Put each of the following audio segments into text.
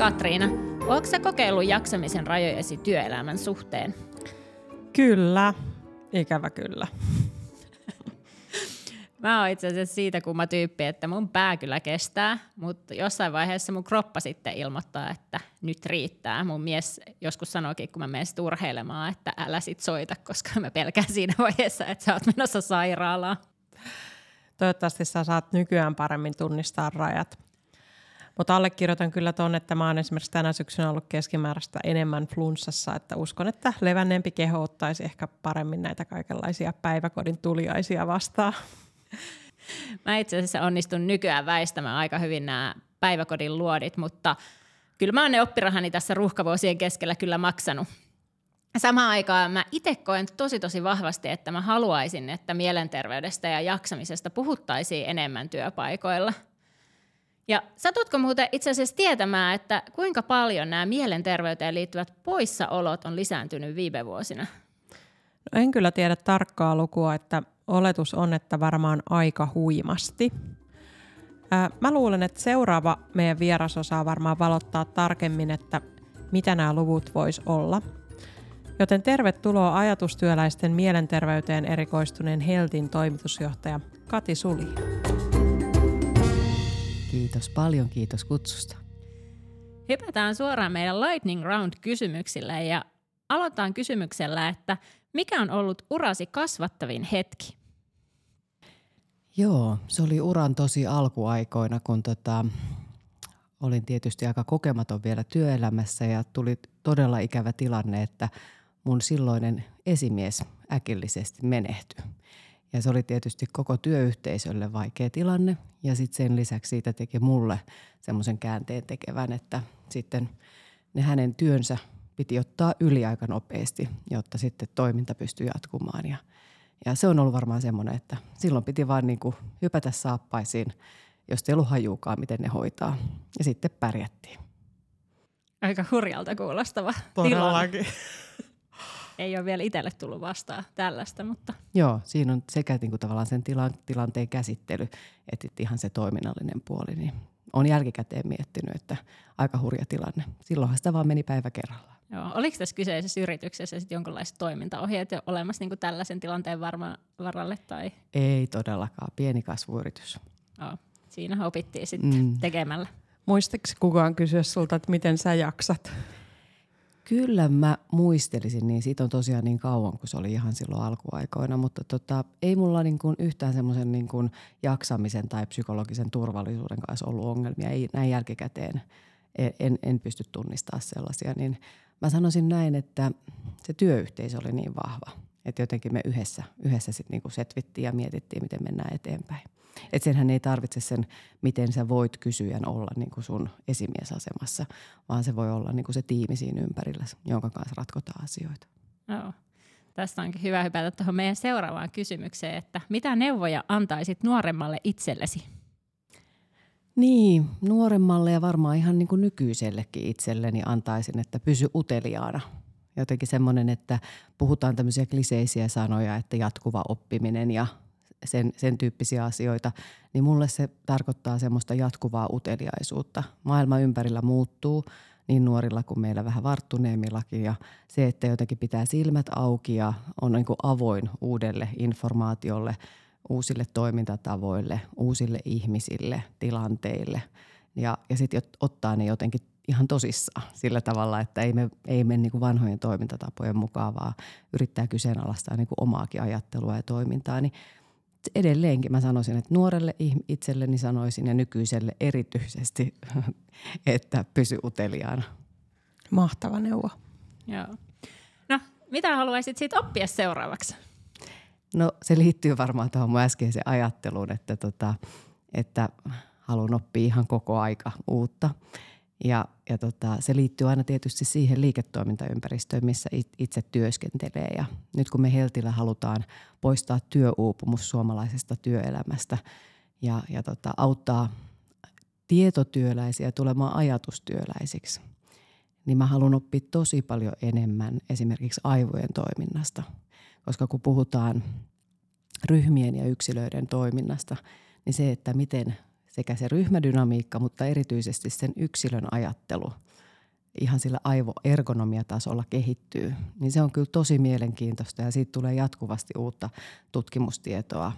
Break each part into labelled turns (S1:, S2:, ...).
S1: Katriina, oletko sä kokeillut jaksamisen rajojesi työelämän suhteen?
S2: Kyllä, ikävä kyllä.
S1: Mä oon itse asiassa siitä kumma tyyppi, että mun pää kyllä kestää, mutta jossain vaiheessa mun kroppa sitten ilmoittaa, että nyt riittää. Mun mies joskus sanoikin, kun mä menen urheilemaan, että älä sit soita, koska mä pelkään siinä vaiheessa, että sä oot menossa sairaalaan.
S2: Toivottavasti sä saat nykyään paremmin tunnistaa rajat. Mutta allekirjoitan kyllä tuon, että mä oon esimerkiksi tänä syksynä ollut keskimääräistä enemmän flunssassa, että uskon, että levänneempi keho ottaisi ehkä paremmin näitä kaikenlaisia päiväkodin tuliaisia vastaan.
S1: Mä itse asiassa onnistun nykyään väistämään aika hyvin nämä päiväkodin luodit, mutta kyllä mä oon ne oppirahani tässä ruuhkavuosien keskellä kyllä maksanut. Samaan aikaan mä itse koen tosi tosi vahvasti, että mä haluaisin, että mielenterveydestä ja jaksamisesta puhuttaisiin enemmän työpaikoilla. Ja satutko muuten itse asiassa tietämään, että kuinka paljon nämä mielenterveyteen liittyvät poissaolot on lisääntynyt viime vuosina?
S2: No en kyllä tiedä tarkkaa lukua, että oletus on, että varmaan aika huimasti. Mä luulen, että seuraava meidän vieras osaa varmaan valottaa tarkemmin, että mitä nämä luvut vois olla. Joten tervetuloa ajatustyöläisten mielenterveyteen erikoistuneen Heltin toimitusjohtaja Kati Suli.
S3: Kiitos paljon, kiitos kutsusta.
S1: Hypätään suoraan meidän Lightning Round-kysymyksille ja aloitetaan kysymyksellä, että mikä on ollut urasi kasvattavin hetki?
S3: Joo, se oli uran tosi alkuaikoina, kun tota, olin tietysti aika kokematon vielä työelämässä ja tuli todella ikävä tilanne, että mun silloinen esimies äkillisesti menehtyi. Ja se oli tietysti koko työyhteisölle vaikea tilanne ja sitten sen lisäksi siitä teki mulle semmoisen käänteen tekevän, että sitten ne hänen työnsä piti ottaa yli aika nopeasti, jotta sitten toiminta pystyi jatkumaan ja – ja se on ollut varmaan semmoinen, että silloin piti vaan niin kuin hypätä saappaisiin, jos ei ollut hajuukaan, miten ne hoitaa. Ja sitten pärjättiin.
S1: Aika hurjalta kuulostava
S2: Todellakin.
S1: Ei ole vielä itselle tullut vastaan tällaista, mutta...
S3: Joo, siinä on sekä niin kuin tavallaan sen tila, tilanteen käsittely, että ihan se toiminnallinen puoli. Niin on jälkikäteen miettinyt, että aika hurja tilanne. Silloinhan sitä vaan meni päivä kerrallaan.
S1: Joo. Oliko tässä kyseisessä yrityksessä sit jonkinlaiset toimintaohjeet jo olemassa niin kuin tällaisen tilanteen varma, varalle? Tai?
S3: Ei todellakaan, pieni kasvuyritys.
S1: Joo. Siinä opittiin sitten mm. tekemällä.
S2: Muistiko kukaan kysyä sulta, että miten sä jaksat?
S3: Kyllä mä muistelisin, niin siitä on tosiaan niin kauan, kun se oli ihan silloin alkuaikoina, mutta tota, ei mulla niin kuin yhtään semmoisen niin kuin jaksamisen tai psykologisen turvallisuuden kanssa ollut ongelmia, ei näin jälkikäteen. En, en pysty tunnistamaan sellaisia, niin mä sanoisin näin, että se työyhteisö oli niin vahva, että jotenkin me yhdessä, yhdessä sitten niinku setvittiin ja mietittiin, miten mennään eteenpäin. Että senhän ei tarvitse sen, miten sä voit kysyjän olla niinku sun esimiesasemassa, vaan se voi olla niinku se tiimi siinä ympärillä, jonka kanssa ratkotaan asioita.
S1: Joo. Tästä onkin hyvä hypätä tuohon meidän seuraavaan kysymykseen, että mitä neuvoja antaisit nuoremmalle itsellesi?
S3: Niin, nuoremmalle ja varmaan ihan niin kuin nykyisellekin itselleni antaisin, että pysy uteliaana. Jotenkin semmoinen, että puhutaan tämmöisiä kliseisiä sanoja, että jatkuva oppiminen ja sen, sen tyyppisiä asioita, niin mulle se tarkoittaa semmoista jatkuvaa uteliaisuutta. Maailma ympärillä muuttuu niin nuorilla kuin meillä vähän varttuneemmillakin ja se, että jotenkin pitää silmät auki ja on niin kuin avoin uudelle informaatiolle – uusille toimintatavoille, uusille ihmisille, tilanteille ja, ja sitten ottaa ne jotenkin ihan tosissaan sillä tavalla, että ei me, ei mene niin vanhojen toimintatapojen mukaan, vaan yrittää kyseenalaistaa niin omaakin ajattelua ja toimintaa, niin edelleenkin mä sanoisin, että nuorelle itselleni sanoisin ja nykyiselle erityisesti, että pysy uteliaana.
S2: Mahtava neuvo.
S1: Joo. No, mitä haluaisit siitä oppia seuraavaksi?
S3: No se liittyy varmaan tuohon mun äskeiseen ajatteluun, että, tota, että haluan oppia ihan koko aika uutta. Ja, ja tota, se liittyy aina tietysti siihen liiketoimintaympäristöön, missä itse työskentelee. Ja nyt kun me Heltillä halutaan poistaa työuupumus suomalaisesta työelämästä ja, ja tota, auttaa tietotyöläisiä tulemaan ajatustyöläisiksi, niin mä haluan oppia tosi paljon enemmän esimerkiksi aivojen toiminnasta. Koska kun puhutaan ryhmien ja yksilöiden toiminnasta, niin se, että miten sekä se ryhmädynamiikka, mutta erityisesti sen yksilön ajattelu ihan sillä aivoergonomiatasolla kehittyy, niin se on kyllä tosi mielenkiintoista ja siitä tulee jatkuvasti uutta tutkimustietoa.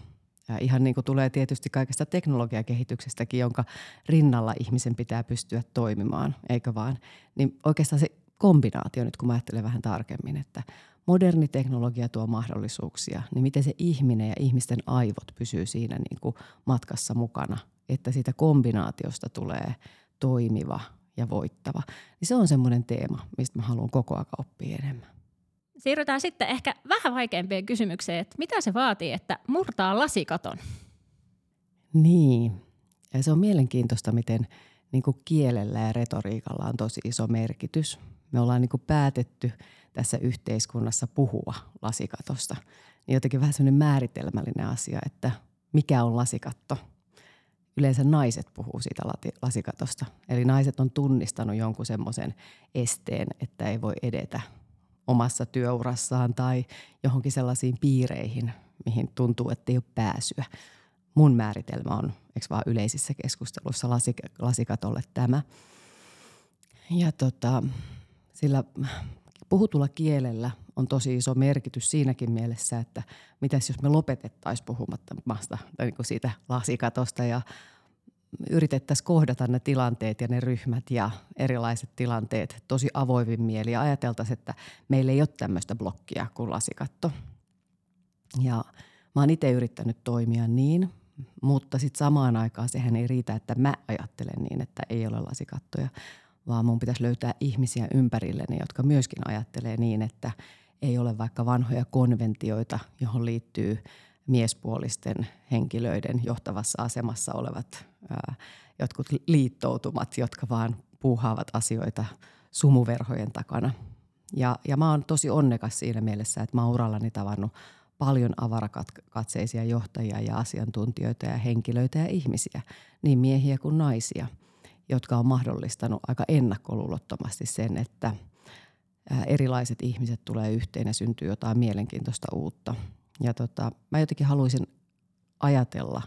S3: Ja ihan niin kuin tulee tietysti kaikesta teknologiakehityksestäkin, jonka rinnalla ihmisen pitää pystyä toimimaan, eikä vaan. Niin oikeastaan se kombinaatio nyt, kun mä ajattelen vähän tarkemmin, että moderni teknologia tuo mahdollisuuksia, niin miten se ihminen ja ihmisten aivot pysyy siinä niin kuin matkassa mukana – että siitä kombinaatiosta tulee toimiva ja voittava. Niin se on semmoinen teema, mistä mä haluan koko ajan oppia enemmän.
S1: Siirrytään sitten ehkä vähän vaikeampien kysymykseen, että mitä se vaatii, että murtaa lasikaton?
S3: Niin, ja se on mielenkiintoista, miten niin kuin kielellä ja retoriikalla on tosi iso merkitys. Me ollaan niin kuin päätetty tässä yhteiskunnassa puhua lasikatosta. Niin jotenkin vähän semmoinen määritelmällinen asia, että mikä on lasikatto – yleensä naiset puhuu siitä lasikatosta. Eli naiset on tunnistanut jonkun semmoisen esteen, että ei voi edetä omassa työurassaan tai johonkin sellaisiin piireihin, mihin tuntuu, että ei ole pääsyä. Mun määritelmä on, eikö vaan yleisissä keskustelussa lasik- lasikatolle tämä. Ja tota, sillä puhutulla kielellä on tosi iso merkitys siinäkin mielessä, että mitäs jos me lopetettaisiin puhumattomasta niin kuin siitä lasikatosta ja yritettäisiin kohdata ne tilanteet ja ne ryhmät ja erilaiset tilanteet tosi avoivin mieli ja ajateltaisiin, että meillä ei ole tämmöistä blokkia kuin lasikatto. Ja mä oon itse yrittänyt toimia niin, mutta sitten samaan aikaan sehän ei riitä, että mä ajattelen niin, että ei ole lasikattoja, vaan mun pitäisi löytää ihmisiä ympärilleni, jotka myöskin ajattelee niin, että ei ole vaikka vanhoja konventioita, johon liittyy miespuolisten henkilöiden johtavassa asemassa olevat ää, jotkut liittoutumat, jotka vaan puuhaavat asioita sumuverhojen takana. Ja, ja mä oon tosi onnekas siinä mielessä, että mä oon urallani tavannut paljon avarakatseisia johtajia ja asiantuntijoita ja henkilöitä ja ihmisiä, niin miehiä kuin naisia, jotka on mahdollistanut aika ennakkoluulottomasti sen, että erilaiset ihmiset tulee yhteen ja syntyy jotain mielenkiintoista uutta. Ja tota, mä jotenkin haluaisin ajatella,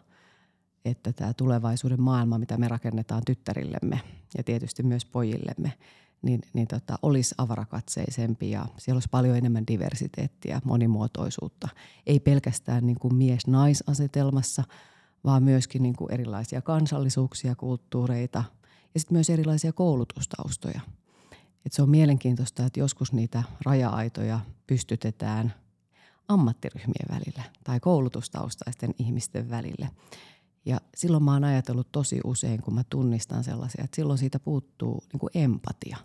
S3: että tämä tulevaisuuden maailma, mitä me rakennetaan tyttärillemme ja tietysti myös pojillemme, niin, niin tota, olisi avarakatseisempi ja siellä olisi paljon enemmän diversiteettiä, monimuotoisuutta. Ei pelkästään niin kuin mies-naisasetelmassa, vaan myöskin niin kuin erilaisia kansallisuuksia, kulttuureita ja sitten myös erilaisia koulutustaustoja. Et se on mielenkiintoista, että joskus niitä raja-aitoja pystytetään – ammattiryhmien välillä tai koulutustaustaisten ihmisten välille. Ja silloin mä oon ajatellut tosi usein, kun mä tunnistan sellaisia, että silloin siitä puuttuu niin kuin empatia.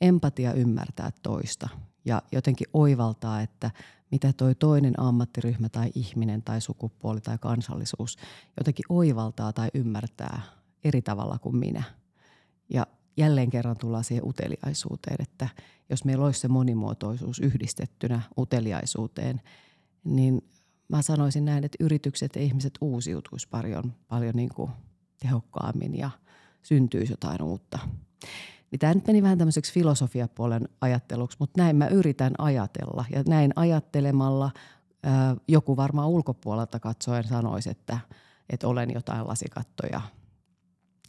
S3: Empatia ymmärtää toista ja jotenkin oivaltaa, että mitä toi toinen ammattiryhmä tai ihminen tai sukupuoli tai kansallisuus jotenkin oivaltaa tai ymmärtää eri tavalla kuin minä. Ja jälleen kerran tullaan siihen uteliaisuuteen, että jos meillä olisi se monimuotoisuus yhdistettynä uteliaisuuteen, niin mä sanoisin näin, että yritykset ja ihmiset uusiutuisi paljon, paljon niin kuin tehokkaammin ja syntyisi jotain uutta. Niin tämä nyt meni vähän tämmöiseksi filosofiapuolen ajatteluksi, mutta näin mä yritän ajatella. Ja näin ajattelemalla joku varmaan ulkopuolelta katsoen sanoisi, että, että olen jotain lasikattoja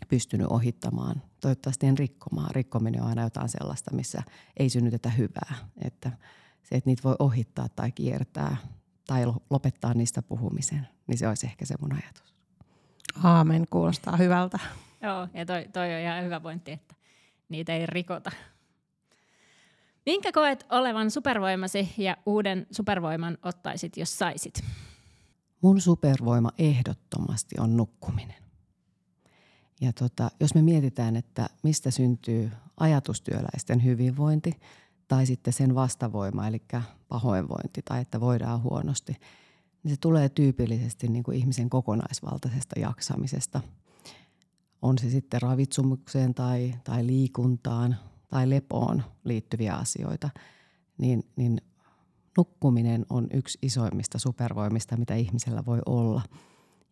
S3: pystynyt ohittamaan. Toivottavasti en rikkomaan. Rikkominen on aina jotain sellaista, missä ei synnytetä hyvää. Että se, että niitä voi ohittaa tai kiertää tai lopettaa niistä puhumisen, niin se olisi ehkä se mun ajatus.
S2: Aamen, kuulostaa hyvältä.
S1: Joo, ja toi, toi on ihan hyvä pointti, että niitä ei rikota. Minkä koet olevan supervoimasi ja uuden supervoiman ottaisit, jos saisit?
S3: Mun supervoima ehdottomasti on nukkuminen. Ja tota, jos me mietitään, että mistä syntyy ajatustyöläisten hyvinvointi tai sitten sen vastavoima, eli pahoinvointi tai että voidaan huonosti, niin se tulee tyypillisesti niin kuin ihmisen kokonaisvaltaisesta jaksamisesta. on se sitten ravitsumukseen tai, tai liikuntaan tai lepoon liittyviä asioita, niin, niin nukkuminen on yksi isoimmista supervoimista, mitä ihmisellä voi olla.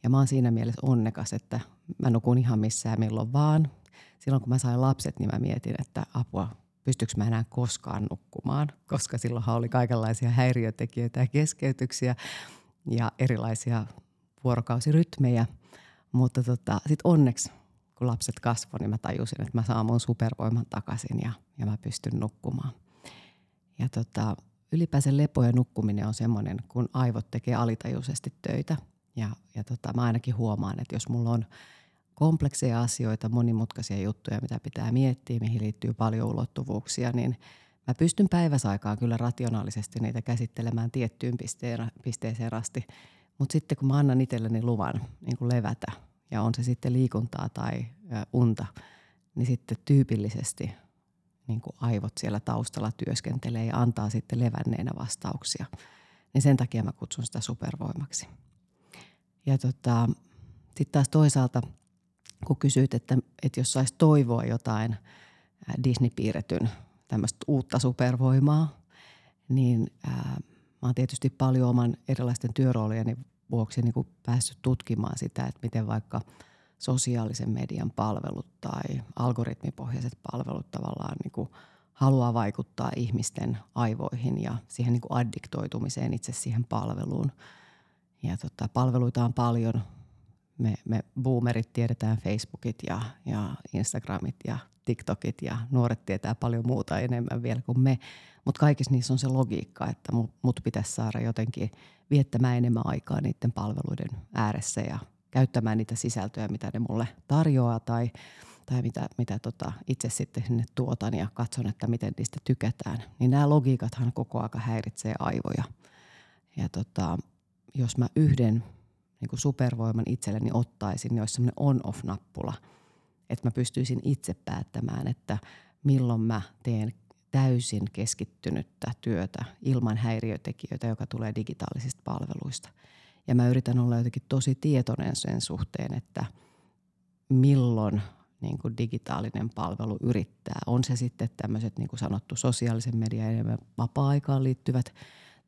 S3: Ja mä oon siinä mielessä onnekas, että mä nukun ihan missään milloin vaan. Silloin kun mä sain lapset, niin mä mietin, että apua, pystyykö mä enää koskaan nukkumaan, koska silloinhan oli kaikenlaisia häiriötekijöitä ja keskeytyksiä ja erilaisia vuorokausirytmejä. Mutta tota, sitten onneksi, kun lapset kasvoivat, niin mä tajusin, että mä saan mun supervoiman takaisin ja, ja mä pystyn nukkumaan. Ja tota, ylipäänsä lepo ja nukkuminen on semmoinen, kun aivot tekee alitajuisesti töitä. Ja, ja tota, mä ainakin huomaan, että jos mulla on komplekseja asioita, monimutkaisia juttuja, mitä pitää miettiä, mihin liittyy paljon ulottuvuuksia, niin mä pystyn päiväsaikaan kyllä rationaalisesti niitä käsittelemään tiettyyn pisteen, pisteeseen asti. Mutta sitten kun mä annan itselleni luvan niin kuin levätä, ja on se sitten liikuntaa tai unta, niin sitten tyypillisesti niin kuin aivot siellä taustalla työskentelee ja antaa sitten levänneenä vastauksia. Niin sen takia mä kutsun sitä supervoimaksi. Ja tota, sitten taas toisaalta, kun kysyit, että, että jos saisi toivoa jotain Disney-piirretyn tämmöistä uutta supervoimaa, niin ää, mä oon tietysti paljon oman erilaisten työroolieni vuoksi niin päässyt tutkimaan sitä, että miten vaikka – sosiaalisen median palvelut tai algoritmipohjaiset palvelut tavallaan niin kuin haluaa vaikuttaa ihmisten aivoihin ja siihen niin kuin addiktoitumiseen itse siihen palveluun. Ja tota, palveluita on paljon. Me, me boomerit tiedetään Facebookit ja, ja Instagramit ja TikTokit ja nuoret tietää paljon muuta enemmän vielä kuin me. Mutta kaikissa niissä on se logiikka, että mut pitäisi saada jotenkin viettämään enemmän aikaa niiden palveluiden ääressä ja käyttämään niitä sisältöjä, mitä ne mulle tarjoaa tai, tai mitä, mitä tota itse sitten sinne tuotan ja katson, että miten niistä tykätään. Niin nämä logiikathan koko aika häiritsee aivoja. Ja tota, jos mä yhden niin kuin supervoiman itselleni ottaisin, niin olisi semmoinen on-off-nappula, että mä pystyisin itse päättämään, että milloin mä teen täysin keskittynyttä työtä ilman häiriötekijöitä, joka tulee digitaalisista palveluista – ja mä yritän olla jotenkin tosi tietoinen sen suhteen, että milloin niin kuin digitaalinen palvelu yrittää. On se sitten tämmöiset niin kuin sanottu sosiaalisen median enemmän vapaa-aikaan liittyvät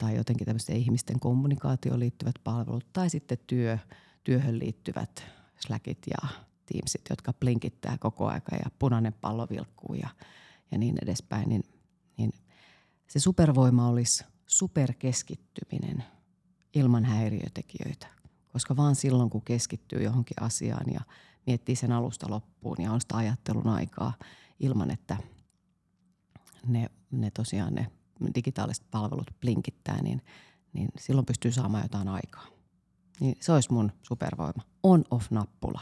S3: tai jotenkin tämmöisten ihmisten kommunikaatioon liittyvät palvelut tai sitten työ, työhön liittyvät Slackit ja Teamsit, jotka blinkittää koko aika ja punainen pallo vilkkuu ja, ja niin edespäin. Niin, niin se supervoima olisi superkeskittyminen – ilman häiriötekijöitä. Koska vaan silloin, kun keskittyy johonkin asiaan ja miettii sen alusta loppuun ja on sitä ajattelun aikaa ilman, että ne, ne tosiaan ne digitaaliset palvelut blinkittää, niin, niin silloin pystyy saamaan jotain aikaa. Niin se olisi mun supervoima. On-off-nappula.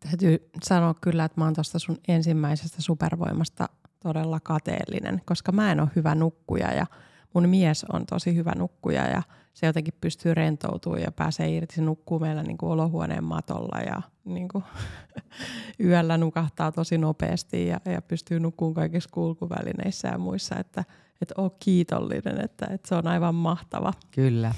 S2: Täytyy sanoa kyllä, että mä oon tuosta sun ensimmäisestä supervoimasta todella kateellinen, koska mä en ole hyvä nukkuja ja mun mies on tosi hyvä nukkuja ja – se jotenkin pystyy rentoutumaan ja pääsee irti. Se nukkuu meillä niin kuin olohuoneen matolla ja niin kuin yöllä nukahtaa tosi nopeasti ja, ja pystyy nukkumaan kaikissa kulkuvälineissä ja muissa. Että, että ole kiitollinen, että, että se on aivan mahtava.
S3: Kyllä.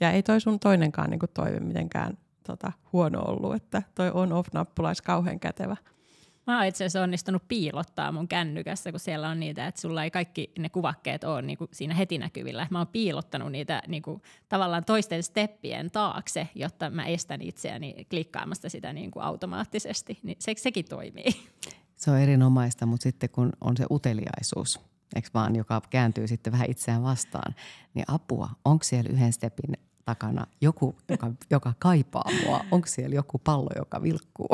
S2: Ja ei toi sun toinenkaan niin kuin toive mitenkään tota, huono ollut, että toi on-off-nappula olisi kauhean kätevä.
S1: Mä oon itse asiassa onnistunut piilottaa mun kännykässä, kun siellä on niitä, että sulla ei kaikki ne kuvakkeet ole niinku siinä heti näkyvillä. Mä oon piilottanut niitä niinku, tavallaan toisten steppien taakse, jotta mä estän itseäni klikkaamasta sitä niinku automaattisesti. Niin se, sekin toimii.
S3: Se on erinomaista, mutta sitten kun on se uteliaisuus, eikö vaan, joka kääntyy sitten vähän itseään vastaan, niin apua, onko siellä yhden stepin takana joku, joka, joka kaipaa mua? Onko siellä joku pallo, joka vilkkuu?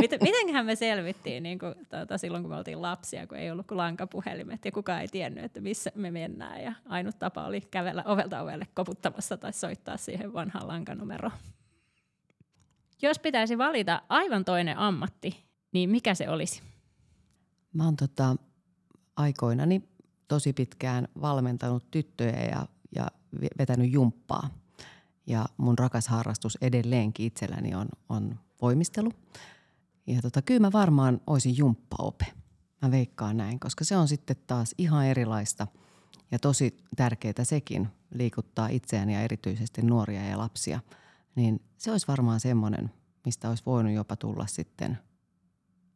S1: Miten, mitenköhän me selvittiin niin kuin, tuota, silloin, kun me oltiin lapsia, kun ei ollut kuin lankapuhelimet ja kukaan ei tiennyt, että missä me mennään. Ja ainut tapa oli kävellä ovelta ovelle koputtamassa tai soittaa siihen vanhaan lankanumeroon. Jos pitäisi valita aivan toinen ammatti, niin mikä se olisi?
S3: Mä oon tota, aikoinani tosi pitkään valmentanut tyttöjä ja, ja vetänyt jumppaa. Ja mun rakas harrastus edelleenkin itselläni on, on voimistelu. Ja tota, kyllä mä varmaan olisin jumppaope. Mä veikkaan näin, koska se on sitten taas ihan erilaista ja tosi tärkeää sekin liikuttaa itseään ja erityisesti nuoria ja lapsia. Niin se olisi varmaan semmoinen, mistä olisi voinut jopa tulla sitten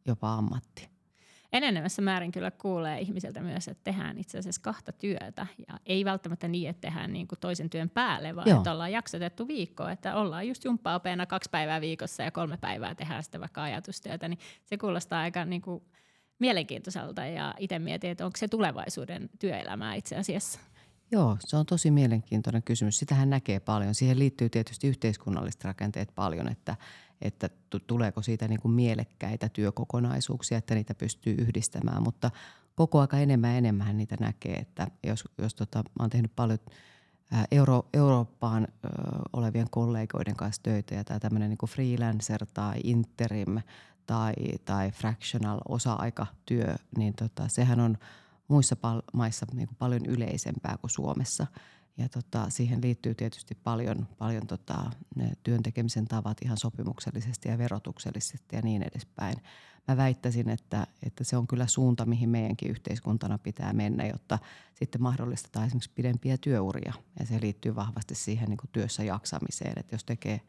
S3: jopa ammatti.
S1: Enenevässä määrin kyllä kuulee ihmisiltä myös, että tehdään itse asiassa kahta työtä. Ja ei välttämättä niin, että tehdään niin kuin toisen työn päälle, vaan Joo. että ollaan jaksotettu viikko. Että ollaan just jumppaopeena kaksi päivää viikossa ja kolme päivää tehdään sitten vaikka ajatustyötä. Niin se kuulostaa aika niin kuin mielenkiintoiselta ja itse mietin, että onko se tulevaisuuden työelämää itse asiassa.
S3: Joo, se on tosi mielenkiintoinen kysymys. Sitähän näkee paljon. Siihen liittyy tietysti yhteiskunnalliset rakenteet paljon, että, että tuleeko siitä niin kuin mielekkäitä työkokonaisuuksia, että niitä pystyy yhdistämään. Mutta koko aika enemmän ja enemmän niitä näkee, että jos, jos tota, mä oon tehnyt paljon Euro, Eurooppaan ö, olevien kollegoiden kanssa töitä ja tämä tämmöinen niin freelancer tai interim tai, tai fractional osa-aikatyö, niin tota, sehän on – muissa pal- maissa niin kuin paljon yleisempää kuin Suomessa. Ja tota, siihen liittyy tietysti paljon, paljon tota, ne työn tekemisen tavat ihan sopimuksellisesti ja verotuksellisesti ja niin edespäin. Mä väittäisin, että, että se on kyllä suunta, mihin meidänkin yhteiskuntana pitää mennä, jotta sitten mahdollistetaan esimerkiksi pidempiä työuria. Ja se liittyy vahvasti siihen niin työssä jaksamiseen, että jos tekee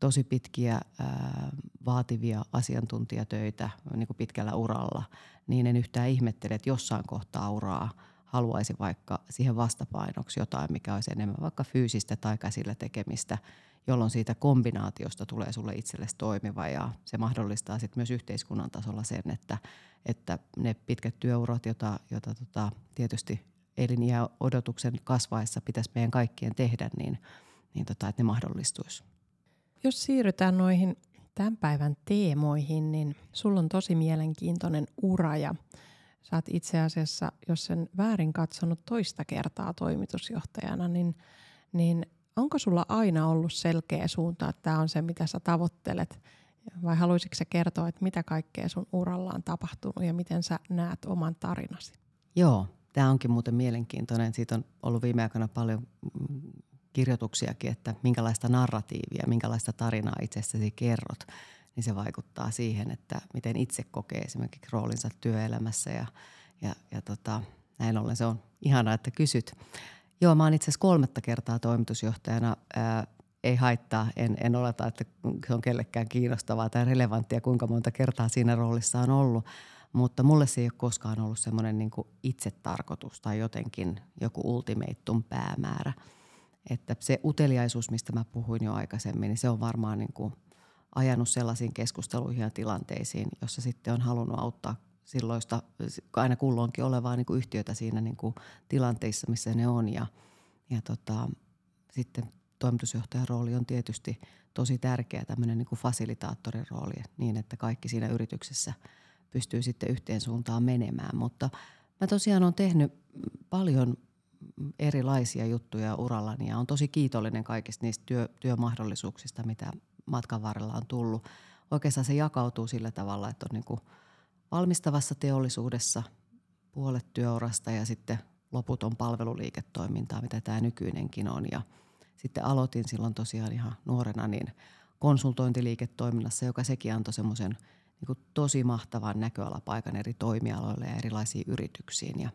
S3: tosi pitkiä ää, vaativia asiantuntijatöitä niin pitkällä uralla, niin en yhtään ihmettele, että jossain kohtaa uraa haluaisi vaikka siihen vastapainoksi jotain, mikä olisi enemmän vaikka fyysistä tai käsillä tekemistä, jolloin siitä kombinaatiosta tulee sulle itsellesi toimiva ja se mahdollistaa sitten myös yhteiskunnan tasolla sen, että, että ne pitkät työurat, joita, joita tota, tietysti eliniä odotuksen kasvaessa pitäisi meidän kaikkien tehdä, niin, niin tota, että ne mahdollistuisi.
S2: Jos siirrytään noihin tämän päivän teemoihin, niin sulla on tosi mielenkiintoinen ura ja sä oot itse asiassa, jos sen väärin katsonut toista kertaa toimitusjohtajana, niin, niin onko sulla aina ollut selkeä suunta, että tämä on se, mitä sä tavoittelet? Vai haluaisitko sä kertoa, että mitä kaikkea sun uralla on tapahtunut ja miten sä näet oman tarinasi?
S3: Joo, tämä onkin muuten mielenkiintoinen. Siitä on ollut viime aikoina paljon kirjoituksiakin, että minkälaista narratiivia, minkälaista tarinaa itsestäsi kerrot, niin se vaikuttaa siihen, että miten itse kokee esimerkiksi roolinsa työelämässä ja, ja, ja tota, näin ollen se on ihanaa, että kysyt. Joo, mä oon itse asiassa kolmatta kertaa toimitusjohtajana. Ää, ei haittaa, en, en oleta, että se on kellekään kiinnostavaa tai relevanttia, kuinka monta kertaa siinä roolissa on ollut. Mutta mulle se ei ole koskaan ollut semmoinen niin itsetarkoitus tai jotenkin joku ultimatum päämäärä – että se uteliaisuus, mistä mä puhuin jo aikaisemmin, niin se on varmaan niin kuin ajanut sellaisiin keskusteluihin ja tilanteisiin, jossa sitten on halunnut auttaa silloista aina kulloinkin olevaa niin kuin yhtiötä siinä niin kuin tilanteissa, missä ne on. Ja, ja tota, sitten toimitusjohtajan rooli on tietysti tosi tärkeä tämmöinen niin kuin fasilitaattorin rooli niin, että kaikki siinä yrityksessä pystyy sitten yhteen suuntaan menemään. Mutta mä tosiaan olen tehnyt paljon erilaisia juttuja urallani ja on tosi kiitollinen kaikista niistä työ, työmahdollisuuksista, mitä matkan varrella on tullut. Oikeastaan se jakautuu sillä tavalla, että on niin kuin valmistavassa teollisuudessa puolet työurasta ja sitten loput on palveluliiketoimintaa, mitä tämä nykyinenkin on. Ja sitten aloitin silloin tosiaan ihan nuorena niin konsultointiliiketoiminnassa, joka sekin antoi semmoisen niin tosi mahtavan näköalapaikan eri toimialoille ja erilaisiin yrityksiin. Ja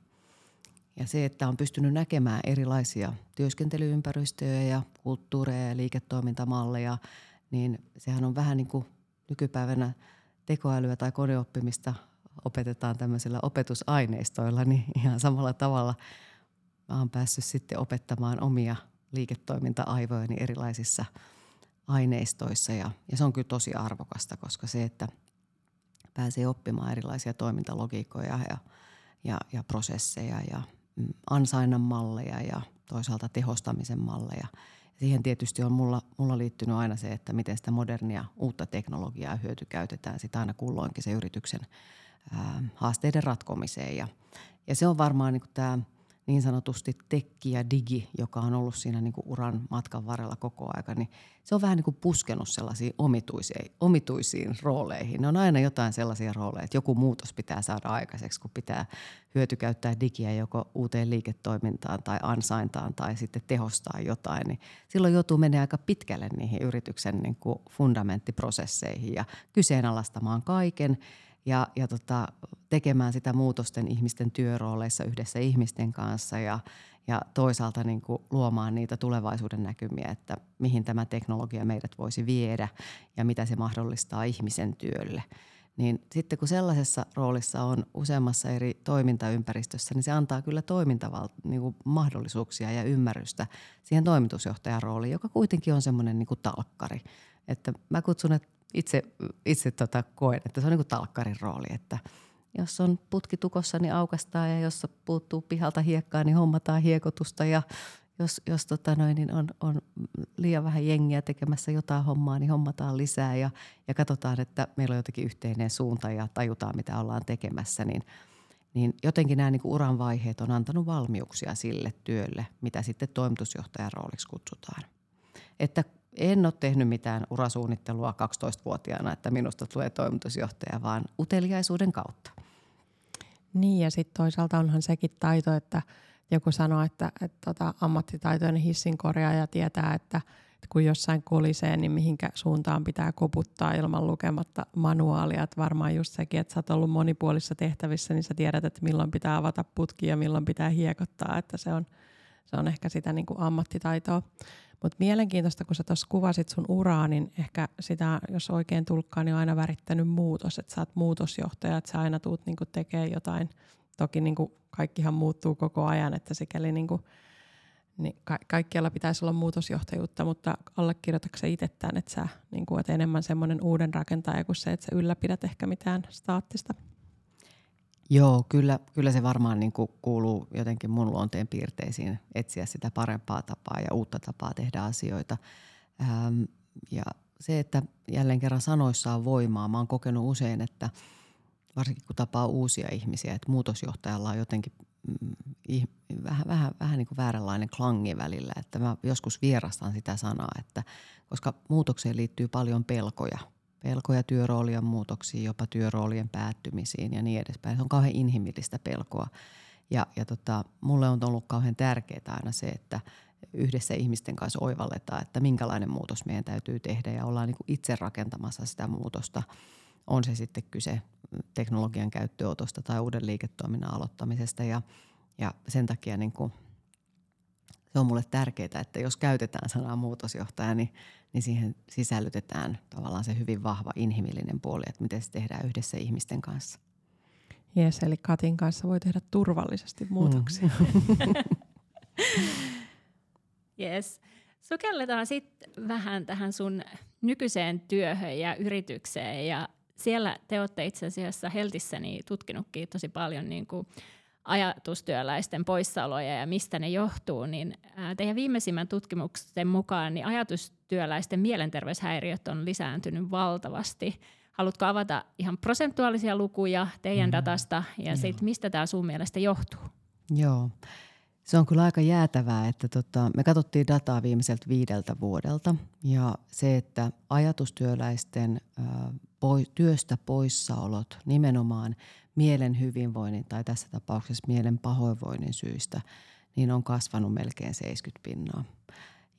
S3: ja se, että on pystynyt näkemään erilaisia työskentelyympäristöjä ja kulttuureja ja liiketoimintamalleja, niin sehän on vähän niin kuin nykypäivänä tekoälyä tai koneoppimista opetetaan tämmöisillä opetusaineistoilla, niin ihan samalla tavalla mä oon päässyt sitten opettamaan omia liiketoiminta-aivojani erilaisissa aineistoissa ja, ja se on kyllä tosi arvokasta, koska se, että pääsee oppimaan erilaisia toimintalogiikoja ja, ja, ja prosesseja ja Mm, ansainnan malleja ja toisaalta tehostamisen malleja. Siihen tietysti on mulla, mulla liittynyt aina se, että miten sitä modernia uutta teknologiaa hyöty käytetään sitä aina kulloinkin se yrityksen ää, haasteiden ratkomiseen. Ja, ja se on varmaan niin tämä – niin sanotusti tekki ja digi, joka on ollut siinä niin kuin uran matkan varrella koko aika, niin se on vähän niin kuin puskenut sellaisiin omituisiin, omituisiin rooleihin. Ne on aina jotain sellaisia rooleja, että joku muutos pitää saada aikaiseksi, kun pitää hyötykäyttää digiä joko uuteen liiketoimintaan tai ansaintaan tai sitten tehostaa jotain, niin silloin joutuu menemään aika pitkälle niihin yrityksen niin kuin fundamenttiprosesseihin ja kyseenalaistamaan kaiken – ja, ja tota, tekemään sitä muutosten ihmisten työrooleissa yhdessä ihmisten kanssa ja, ja toisaalta niin kuin luomaan niitä tulevaisuuden näkymiä, että mihin tämä teknologia meidät voisi viedä ja mitä se mahdollistaa ihmisen työlle. Niin sitten kun sellaisessa roolissa on useammassa eri toimintaympäristössä, niin se antaa kyllä toimintaval- niin kuin mahdollisuuksia ja ymmärrystä siihen toimitusjohtajan rooliin, joka kuitenkin on semmoinen niin talkkari. Että mä kutsun, että itse, itse tota koen, että se on niin kuin talkkarin rooli, että – jos on putki tukossa, niin aukastaa ja jos puuttuu pihalta hiekkaa, niin hommataan hiekotusta ja jos, jos tota noin, niin on, on liian vähän jengiä tekemässä jotain hommaa, niin hommataan lisää ja, ja katsotaan, että meillä on jotenkin yhteinen suunta ja tajutaan, mitä ollaan tekemässä, niin, niin jotenkin nämä niin uran vaiheet on antanut valmiuksia sille työlle, mitä sitten toimitusjohtajan rooliksi kutsutaan. Että en ole tehnyt mitään urasuunnittelua 12-vuotiaana, että minusta tulee toimitusjohtaja, vaan uteliaisuuden kautta.
S2: Niin ja sitten toisaalta onhan sekin taito, että joku sanoo, että, että tota, ammattitaitoinen hissinkorjaaja tietää, että, että kun jossain kolisee, niin mihinkä suuntaan pitää koputtaa ilman lukematta manuaalia. Että varmaan just sekin, että sä oot ollut monipuolissa tehtävissä, niin sä tiedät, että milloin pitää avata putki ja milloin pitää hiekottaa, että se on, se on ehkä sitä niin kuin ammattitaitoa. Mutta mielenkiintoista, kun sä tuossa kuvasit sun uraa, niin ehkä sitä, jos oikein tulkkaa, niin on aina värittänyt muutos. Että sä oot muutosjohtaja, että sä aina tuut niinku tekemään jotain. Toki niinku kaikkihan muuttuu koko ajan, että sikäli niinku, niin ka- kaikkialla pitäisi olla muutosjohtajuutta, mutta allekirjoitatko sä itse tämän, että sä niinku, oot enemmän semmoinen uuden rakentaja kuin se, että sä ylläpidät ehkä mitään staattista?
S3: Joo, kyllä, kyllä se varmaan niin kuin kuuluu jotenkin mun luonteen piirteisiin etsiä sitä parempaa tapaa ja uutta tapaa tehdä asioita. Ähm, ja se, että jälleen kerran sanoissa on voimaa. Mä oon kokenut usein, että varsinkin kun tapaa uusia ihmisiä, että muutosjohtajalla on jotenkin mm, vähän, vähän, vähän niin kuin vääränlainen klangi välillä. Että mä joskus vierastan sitä sanaa, että koska muutokseen liittyy paljon pelkoja – pelkoja työroolien muutoksiin, jopa työroolien päättymisiin ja niin edespäin. Se on kauhean inhimillistä pelkoa. Ja, ja tota, mulle on ollut kauhean tärkeää aina se, että yhdessä ihmisten kanssa oivalletaan, että minkälainen muutos meidän täytyy tehdä ja ollaan niin itse rakentamassa sitä muutosta. On se sitten kyse teknologian käyttöönotosta tai uuden liiketoiminnan aloittamisesta ja, ja sen takia niin kuin – se on mulle tärkeää, että jos käytetään sanaa muutosjohtaja, niin, niin siihen sisällytetään tavallaan se hyvin vahva inhimillinen puoli, että miten se tehdään yhdessä ihmisten kanssa.
S2: Jes, eli Katin kanssa voi tehdä turvallisesti muutoksia. Mm.
S1: yes. Sukelletaan sitten vähän tähän sun nykyiseen työhön ja yritykseen. Ja siellä te olette itse asiassa Heltissäni tutkinutkin tosi paljon niin kuin ajatustyöläisten poissaoloja ja mistä ne johtuu, niin teidän viimeisimmän tutkimuksen mukaan niin ajatustyöläisten mielenterveyshäiriöt on lisääntynyt valtavasti. Haluatko avata ihan prosentuaalisia lukuja teidän mm. datasta ja sit, mistä tämä sun mielestä johtuu?
S3: Joo. Se on kyllä aika jäätävää, että tota, me katsottiin dataa viimeiseltä viideltä vuodelta ja se, että ajatustyöläisten ö, poi, työstä poissaolot nimenomaan mielen hyvinvoinnin tai tässä tapauksessa mielen pahoinvoinnin syistä, niin on kasvanut melkein 70 pinnaa.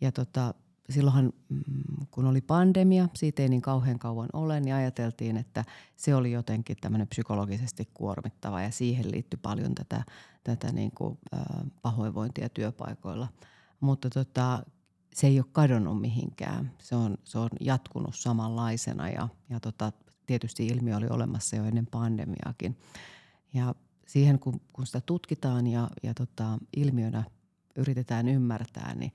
S3: Ja tota, silloinhan, mm, kun oli pandemia, siitä ei niin kauhean kauan ole, niin ajateltiin, että se oli jotenkin tämmöinen psykologisesti kuormittava ja siihen liittyi paljon tätä, tätä niin kuin, pahoinvointia työpaikoilla. Mutta tota, se ei ole kadonnut mihinkään. Se on, se on jatkunut samanlaisena ja, ja tota, tietysti ilmiö oli olemassa jo ennen pandemiaakin. Ja siihen, kun, kun sitä tutkitaan ja, ja tota, ilmiönä yritetään ymmärtää, niin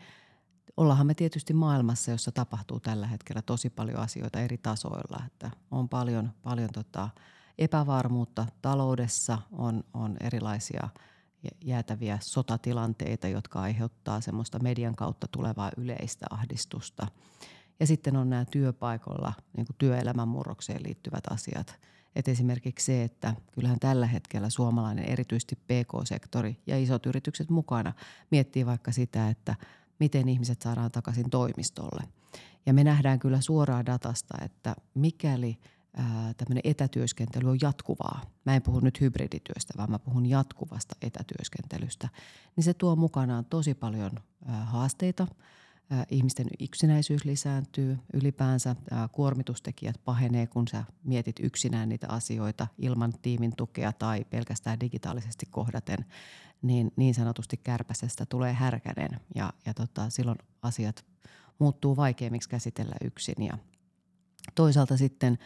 S3: ollaanhan me tietysti maailmassa, jossa tapahtuu tällä hetkellä tosi paljon asioita eri tasoilla. Että on paljon, paljon tota epävarmuutta taloudessa, on, on erilaisia jäätäviä sotatilanteita, jotka aiheuttaa semmoista median kautta tulevaa yleistä ahdistusta – ja sitten on nämä työpaikoilla niin kuin työelämän murrokseen liittyvät asiat. Et esimerkiksi se, että kyllähän tällä hetkellä suomalainen, erityisesti PK-sektori ja isot yritykset mukana, miettii vaikka sitä, että miten ihmiset saadaan takaisin toimistolle. Ja me nähdään kyllä suoraa datasta, että mikäli tämmöinen etätyöskentely on jatkuvaa, mä en puhu nyt hybridityöstä, vaan mä puhun jatkuvasta etätyöskentelystä, niin se tuo mukanaan tosi paljon haasteita – ihmisten yksinäisyys lisääntyy, ylipäänsä kuormitustekijät pahenee, kun sä mietit yksinään niitä asioita ilman tiimin tukea tai pelkästään digitaalisesti kohdaten, niin niin sanotusti kärpäsestä tulee härkänen. Ja, ja tota, silloin asiat muuttuu vaikeimmiksi käsitellä yksin. Ja toisaalta sitten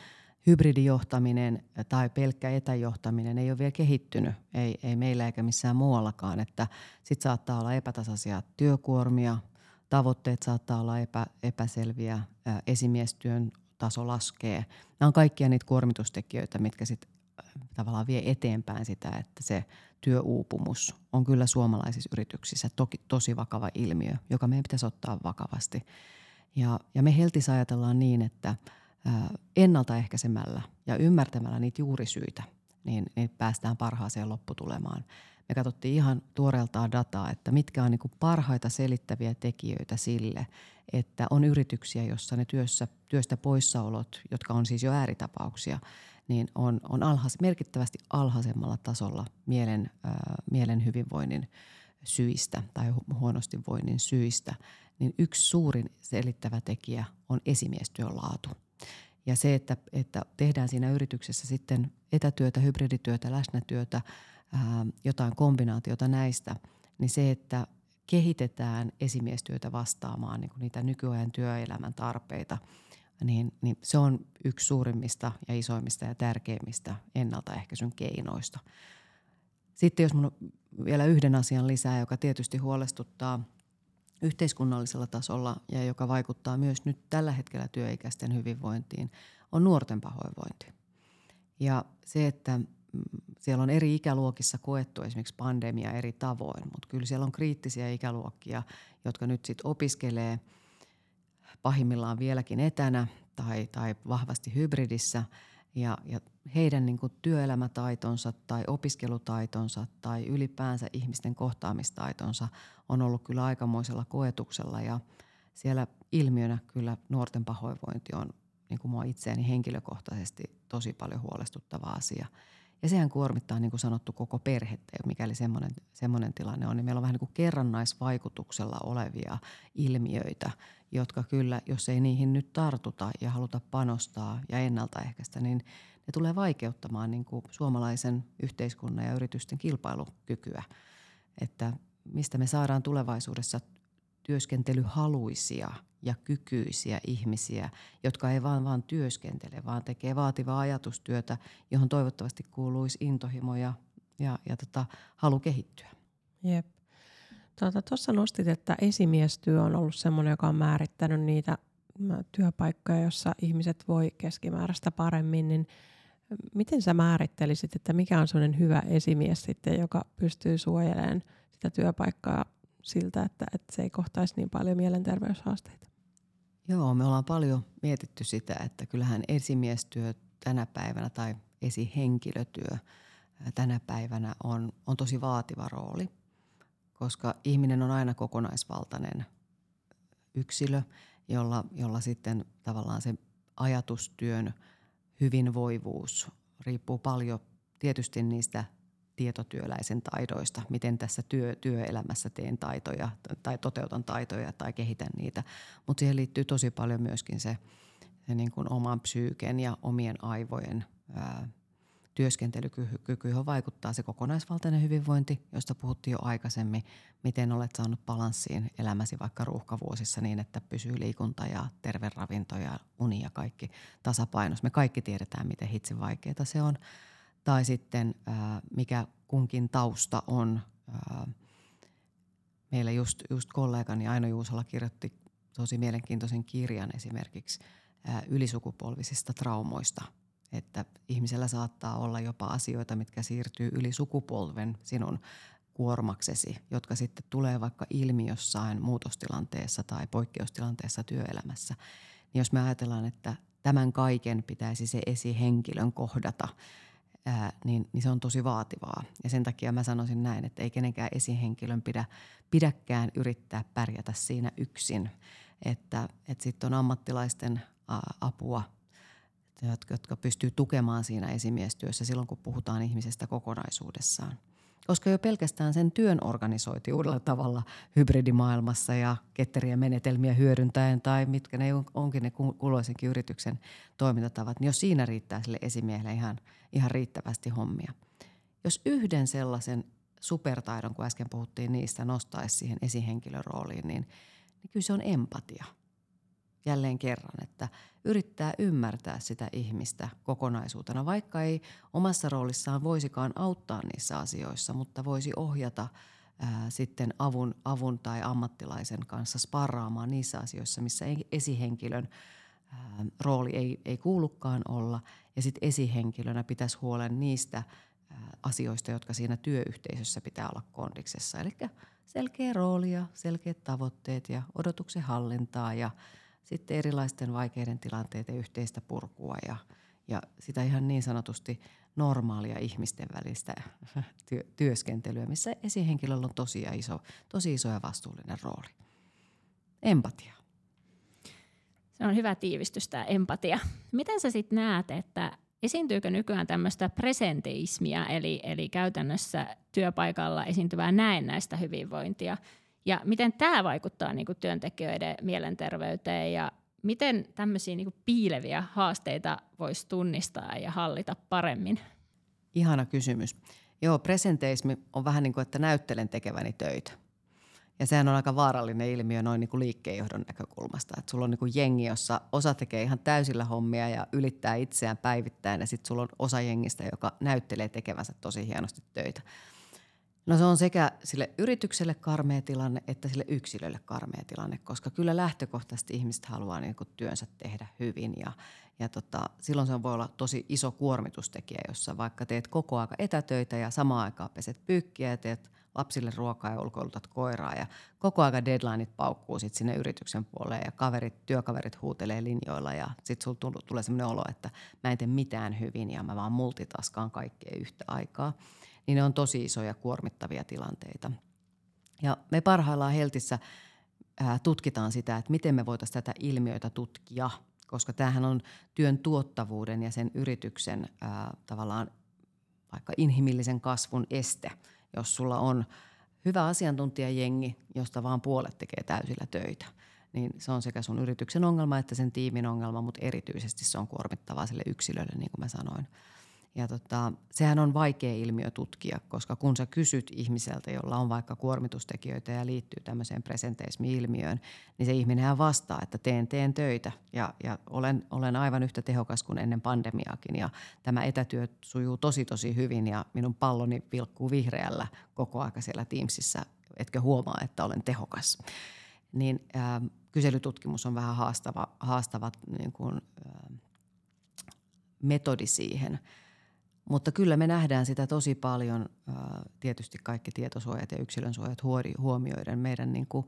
S3: hybridijohtaminen tai pelkkä etäjohtaminen ei ole vielä kehittynyt, ei, ei meillä eikä missään muuallakaan, että sitten saattaa olla epätasaisia työkuormia – tavoitteet saattaa olla epä, epäselviä, esimiestyön taso laskee. Nämä on kaikkia niitä kuormitustekijöitä, mitkä sitten tavallaan vie eteenpäin sitä, että se työuupumus on kyllä suomalaisissa yrityksissä toki, tosi vakava ilmiö, joka meidän pitäisi ottaa vakavasti. Ja, ja me Heltissä ajatellaan niin, että ennaltaehkäisemällä ja ymmärtämällä niitä juurisyitä, niin, niin päästään parhaaseen lopputulemaan me katsottiin ihan tuoreeltaan dataa, että mitkä on niin parhaita selittäviä tekijöitä sille, että on yrityksiä, jossa ne työssä, työstä poissaolot, jotka on siis jo ääritapauksia, niin on, on alhais, merkittävästi alhaisemmalla tasolla mielen, äh, mielen hyvinvoinnin syistä tai huonosti voinnin syistä, niin yksi suurin selittävä tekijä on esimiestyön laatu. Ja se, että, että tehdään siinä yrityksessä sitten etätyötä, hybridityötä, läsnätyötä, ää, jotain kombinaatiota näistä, niin se, että kehitetään esimiestyötä vastaamaan niin kuin niitä nykyajan työelämän tarpeita, niin, niin se on yksi suurimmista ja isoimmista ja tärkeimmistä ennaltaehkäisyn keinoista. Sitten jos minun vielä yhden asian lisää, joka tietysti huolestuttaa yhteiskunnallisella tasolla ja joka vaikuttaa myös nyt tällä hetkellä työikäisten hyvinvointiin, on nuorten pahoinvointi. Ja se, että siellä on eri ikäluokissa koettu esimerkiksi pandemia eri tavoin, mutta kyllä siellä on kriittisiä ikäluokkia, jotka nyt sitten opiskelee pahimmillaan vieläkin etänä tai, tai vahvasti hybridissä. Ja, ja heidän niin kuin työelämätaitonsa tai opiskelutaitonsa tai ylipäänsä ihmisten kohtaamistaitonsa on ollut kyllä aikamoisella koetuksella. Ja siellä ilmiönä kyllä nuorten pahoinvointi on niin kuin mua itseäni henkilökohtaisesti tosi paljon huolestuttava asia – ja sehän kuormittaa, niin kuin sanottu, koko perhettä, mikäli semmoinen, semmoinen tilanne on. Niin meillä on vähän niin kuin kerrannaisvaikutuksella olevia ilmiöitä, jotka kyllä, jos ei niihin nyt tartuta ja haluta panostaa ja ennaltaehkäistä, niin ne tulee vaikeuttamaan niin kuin suomalaisen yhteiskunnan ja yritysten kilpailukykyä. Että mistä me saadaan tulevaisuudessa työskentelyhaluisia ja kykyisiä ihmisiä, jotka ei vaan vaan työskentele, vaan tekee vaativaa ajatustyötä, johon toivottavasti kuuluisi intohimo ja, ja, ja tota, halu kehittyä.
S2: Jep. Tuota, tuossa tuota, nostit, että esimiestyö on ollut sellainen, joka on määrittänyt niitä työpaikkoja, jossa ihmiset voi keskimääräistä paremmin, niin miten sä määrittelisit, että mikä on sellainen hyvä esimies sitten, joka pystyy suojelemaan sitä työpaikkaa siltä, että, että se ei kohtaisi niin paljon mielenterveyshaasteita?
S3: Joo, me ollaan paljon mietitty sitä, että kyllähän esimiestyö tänä päivänä tai esihenkilötyö tänä päivänä on, on tosi vaativa rooli, koska ihminen on aina kokonaisvaltainen yksilö, jolla, jolla sitten tavallaan se ajatustyön hyvinvoivuus riippuu paljon tietysti niistä tietotyöläisen taidoista, miten tässä työ, työelämässä teen taitoja tai toteutan taitoja tai kehitän niitä. Mutta siihen liittyy tosi paljon myöskin se, se niin kuin oman psyyken ja omien aivojen ää, työskentelykyky, johon vaikuttaa se kokonaisvaltainen hyvinvointi, josta puhuttiin jo aikaisemmin. Miten olet saanut balanssiin elämäsi vaikka ruuhkavuosissa niin, että pysyy liikunta ja terve ravinto ja uni ja kaikki tasapainossa. Me kaikki tiedetään, miten hitsin vaikeaa se on tai sitten mikä kunkin tausta on. Meillä just, just kollegani Aino Juusola kirjoitti tosi mielenkiintoisen kirjan esimerkiksi ylisukupolvisista traumoista, että ihmisellä saattaa olla jopa asioita, mitkä siirtyy yli sukupolven sinun kuormaksesi, jotka sitten tulee vaikka ilmi jossain muutostilanteessa tai poikkeustilanteessa työelämässä. Niin jos me ajatellaan, että tämän kaiken pitäisi se esihenkilön kohdata – ää, niin, niin se on tosi vaativaa. Ja sen takia mä sanoisin näin, että ei kenenkään esihenkilön pidä, pidäkään yrittää pärjätä siinä yksin. Että, että sitten on ammattilaisten ä, apua, jotka pystyy tukemaan siinä esimiestyössä silloin, kun puhutaan ihmisestä kokonaisuudessaan. Koska jo pelkästään sen työn organisointi uudella tavalla hybridimaailmassa ja ketteriä menetelmiä hyödyntäen tai mitkä ne onkin ne kuloisenkin yrityksen toimintatavat, niin jos siinä riittää sille esimiehelle ihan, ihan riittävästi hommia. Jos yhden sellaisen supertaidon, kun äsken puhuttiin niistä, nostaisi siihen esihenkilörooliin, niin, niin kyllä se on empatia – jälleen kerran, että yrittää ymmärtää sitä ihmistä kokonaisuutena, vaikka ei omassa roolissaan voisikaan auttaa niissä asioissa, mutta voisi ohjata ää, sitten avun, avun tai ammattilaisen kanssa sparraamaan niissä asioissa, missä esihenkilön ää, rooli ei, ei kuulukaan olla. Ja sitten esihenkilönä pitäisi huolen niistä ää, asioista, jotka siinä työyhteisössä pitää olla kondiksessa. Eli selkeä rooli ja selkeät tavoitteet ja odotuksen hallintaa ja – sitten erilaisten vaikeiden tilanteiden yhteistä purkua ja, ja sitä ihan niin sanotusti normaalia ihmisten välistä työ, työskentelyä, missä esihenkilöllä on tosi iso, tosi iso ja vastuullinen rooli. Empatia.
S1: Se on hyvä tiivistys tämä empatia. Miten sä sitten näet, että esiintyykö nykyään tämmöistä presenteismia, eli, eli käytännössä työpaikalla esiintyvää näennäistä hyvinvointia – ja miten tämä vaikuttaa niin kuin työntekijöiden mielenterveyteen ja miten tämmöisiä niin kuin piileviä haasteita voisi tunnistaa ja hallita paremmin?
S3: Ihana kysymys. Joo, presenteismi on vähän niin kuin, että näyttelen tekeväni töitä. Ja sehän on aika vaarallinen ilmiö noin niin kuin liikkeenjohdon näkökulmasta. Että sulla on niin kuin jengi, jossa osa tekee ihan täysillä hommia ja ylittää itseään päivittäin. Ja sitten sulla on osa jengistä, joka näyttelee tekevänsä tosi hienosti töitä. No se on sekä sille yritykselle karmea tilanne että sille yksilölle karmea tilanne, koska kyllä lähtökohtaisesti ihmiset haluaa niin kuin työnsä tehdä hyvin ja, ja tota, silloin se voi olla tosi iso kuormitustekijä, jossa vaikka teet koko aika etätöitä ja samaan aikaan peset pyykkiä ja teet lapsille ruokaa ja ulkoilutat koiraa ja koko aika deadlineit paukkuu sit sinne yrityksen puoleen ja kaverit, työkaverit huutelee linjoilla ja sitten sulla tulee sellainen olo, että mä en tee mitään hyvin ja mä vaan multitaskaan kaikkea yhtä aikaa – niin ne on tosi isoja kuormittavia tilanteita. Ja me parhaillaan Heltissä tutkitaan sitä, että miten me voitaisiin tätä ilmiötä tutkia, koska tämähän on työn tuottavuuden ja sen yrityksen ää, tavallaan vaikka inhimillisen kasvun este, jos sulla on hyvä asiantuntijajengi, josta vaan puolet tekee täysillä töitä niin se on sekä sun yrityksen ongelma että sen tiimin ongelma, mutta erityisesti se on kuormittavaa sille yksilölle, niin kuin mä sanoin. Ja tota, sehän on vaikea ilmiö tutkia, koska kun sä kysyt ihmiseltä, jolla on vaikka kuormitustekijöitä ja liittyy tämmöiseen presenteismi-ilmiöön, niin se ihminen vastaa, että teen, teen töitä. Ja, ja olen, olen aivan yhtä tehokas kuin ennen pandemiaakin. Ja tämä etätyö sujuu tosi tosi hyvin ja minun palloni vilkkuu vihreällä koko aika siellä Teamsissa, etkö huomaa, että olen tehokas. Niin äh, kyselytutkimus on vähän haastava, haastava niin kuin, äh, metodi siihen – mutta kyllä me nähdään sitä tosi paljon, tietysti kaikki tietosuojat ja yksilönsuojat huomioiden meidän niin kuin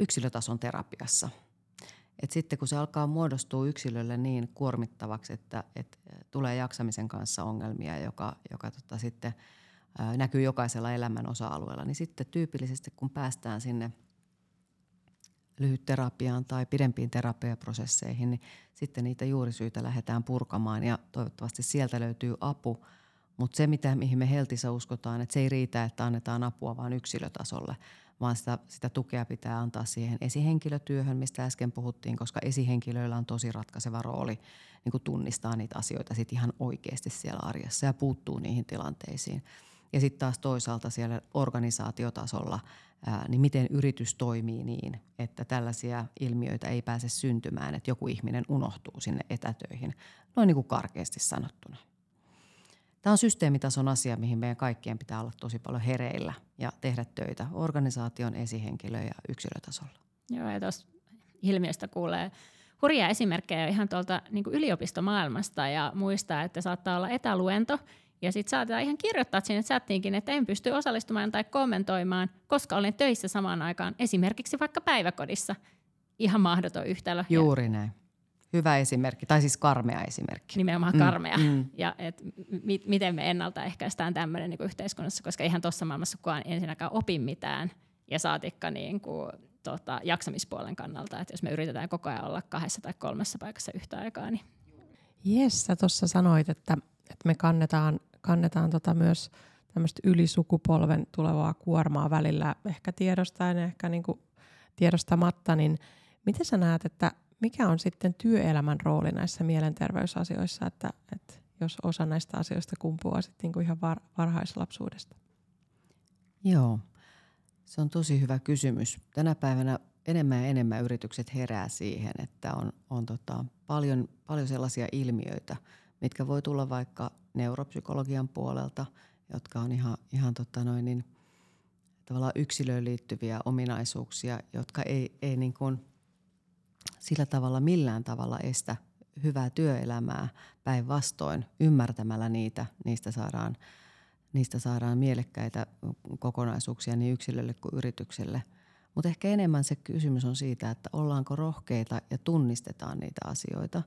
S3: yksilötason terapiassa. Et sitten kun se alkaa muodostua yksilölle niin kuormittavaksi, että, että tulee jaksamisen kanssa ongelmia, joka, joka tota sitten näkyy jokaisella elämän osa-alueella, niin sitten tyypillisesti kun päästään sinne – lyhytterapiaan tai pidempiin terapiaprosesseihin, niin sitten niitä juurisyitä lähdetään purkamaan ja toivottavasti sieltä löytyy apu. Mutta se, mitä, mihin me Heltissä uskotaan, että se ei riitä, että annetaan apua vain yksilötasolle, vaan sitä, sitä tukea pitää antaa siihen esihenkilötyöhön, mistä äsken puhuttiin, koska esihenkilöillä on tosi ratkaiseva rooli niin kuin tunnistaa niitä asioita sit ihan oikeasti siellä arjessa ja puuttuu niihin tilanteisiin. Ja sitten taas toisaalta siellä organisaatiotasolla – niin miten yritys toimii niin, että tällaisia ilmiöitä ei pääse syntymään, että joku ihminen unohtuu sinne etätöihin, noin niin kuin karkeasti sanottuna. Tämä on systeemitason asia, mihin meidän kaikkien pitää olla tosi paljon hereillä ja tehdä töitä organisaation, esihenkilö- ja yksilötasolla.
S1: Joo, ja tuossa ilmiöstä kuulee hurjia esimerkkejä ihan tuolta niin yliopistomaailmasta ja muistaa, että saattaa olla etäluento – ja sitten saatetaan ihan kirjoittaa sinne chattiinkin, että en pysty osallistumaan tai kommentoimaan, koska olen töissä samaan aikaan, esimerkiksi vaikka päiväkodissa. Ihan mahdoton yhtälö.
S3: Juuri näin. Hyvä esimerkki, tai siis karmea esimerkki.
S1: Nimenomaan mm, karmea. Mm. Ja et mi- miten me ennaltaehkäistään tämmöinen niin yhteiskunnassa, koska ihan tuossa maailmassa kukaan ensinnäkään opi mitään, ja saatikka niin kuin, tota, jaksamispuolen kannalta, että jos me yritetään koko ajan olla kahdessa tai kolmessa paikassa yhtä aikaa. Niin...
S2: Jes, sä tuossa sanoit, että, että me kannetaan kannetaan tota myös tämmöistä ylisukupolven tulevaa kuormaa välillä ehkä tiedostaen, ehkä niin kuin tiedostamatta, niin miten sä näet, että mikä on sitten työelämän rooli näissä mielenterveysasioissa, että, että jos osa näistä asioista kumpuaa sitten niin kuin ihan var, varhaislapsuudesta?
S3: Joo, se on tosi hyvä kysymys. Tänä päivänä enemmän ja enemmän yritykset herää siihen, että on, on tota paljon, paljon sellaisia ilmiöitä, mitkä voi tulla vaikka neuropsykologian puolelta, jotka on ihan, ihan tota noin niin, tavallaan yksilöön liittyviä ominaisuuksia, jotka ei, ei niin kuin sillä tavalla millään tavalla estä hyvää työelämää päinvastoin ymmärtämällä niitä, niistä saadaan, niistä saadaan mielekkäitä kokonaisuuksia niin yksilölle kuin yritykselle. Mutta ehkä enemmän se kysymys on siitä, että ollaanko rohkeita ja tunnistetaan niitä asioita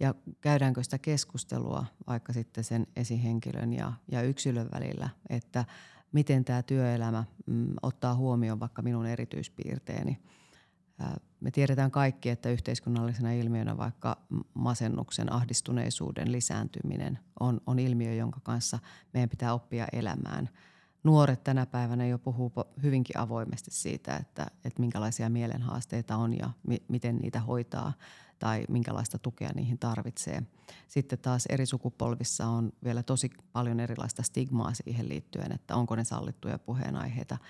S3: ja käydäänkö sitä keskustelua vaikka sitten sen esihenkilön ja, ja yksilön välillä, että miten tämä työelämä mm, ottaa huomioon vaikka minun erityispiirteeni – me tiedetään kaikki, että yhteiskunnallisena ilmiönä vaikka masennuksen, ahdistuneisuuden lisääntyminen on, on ilmiö, jonka kanssa meidän pitää oppia elämään. Nuoret tänä päivänä jo puhuu hyvinkin avoimesti siitä, että, että minkälaisia mielenhaasteita on ja mi, miten niitä hoitaa tai minkälaista tukea niihin tarvitsee. Sitten taas eri sukupolvissa on vielä tosi paljon erilaista stigmaa siihen liittyen, että onko ne sallittuja puheenaiheita –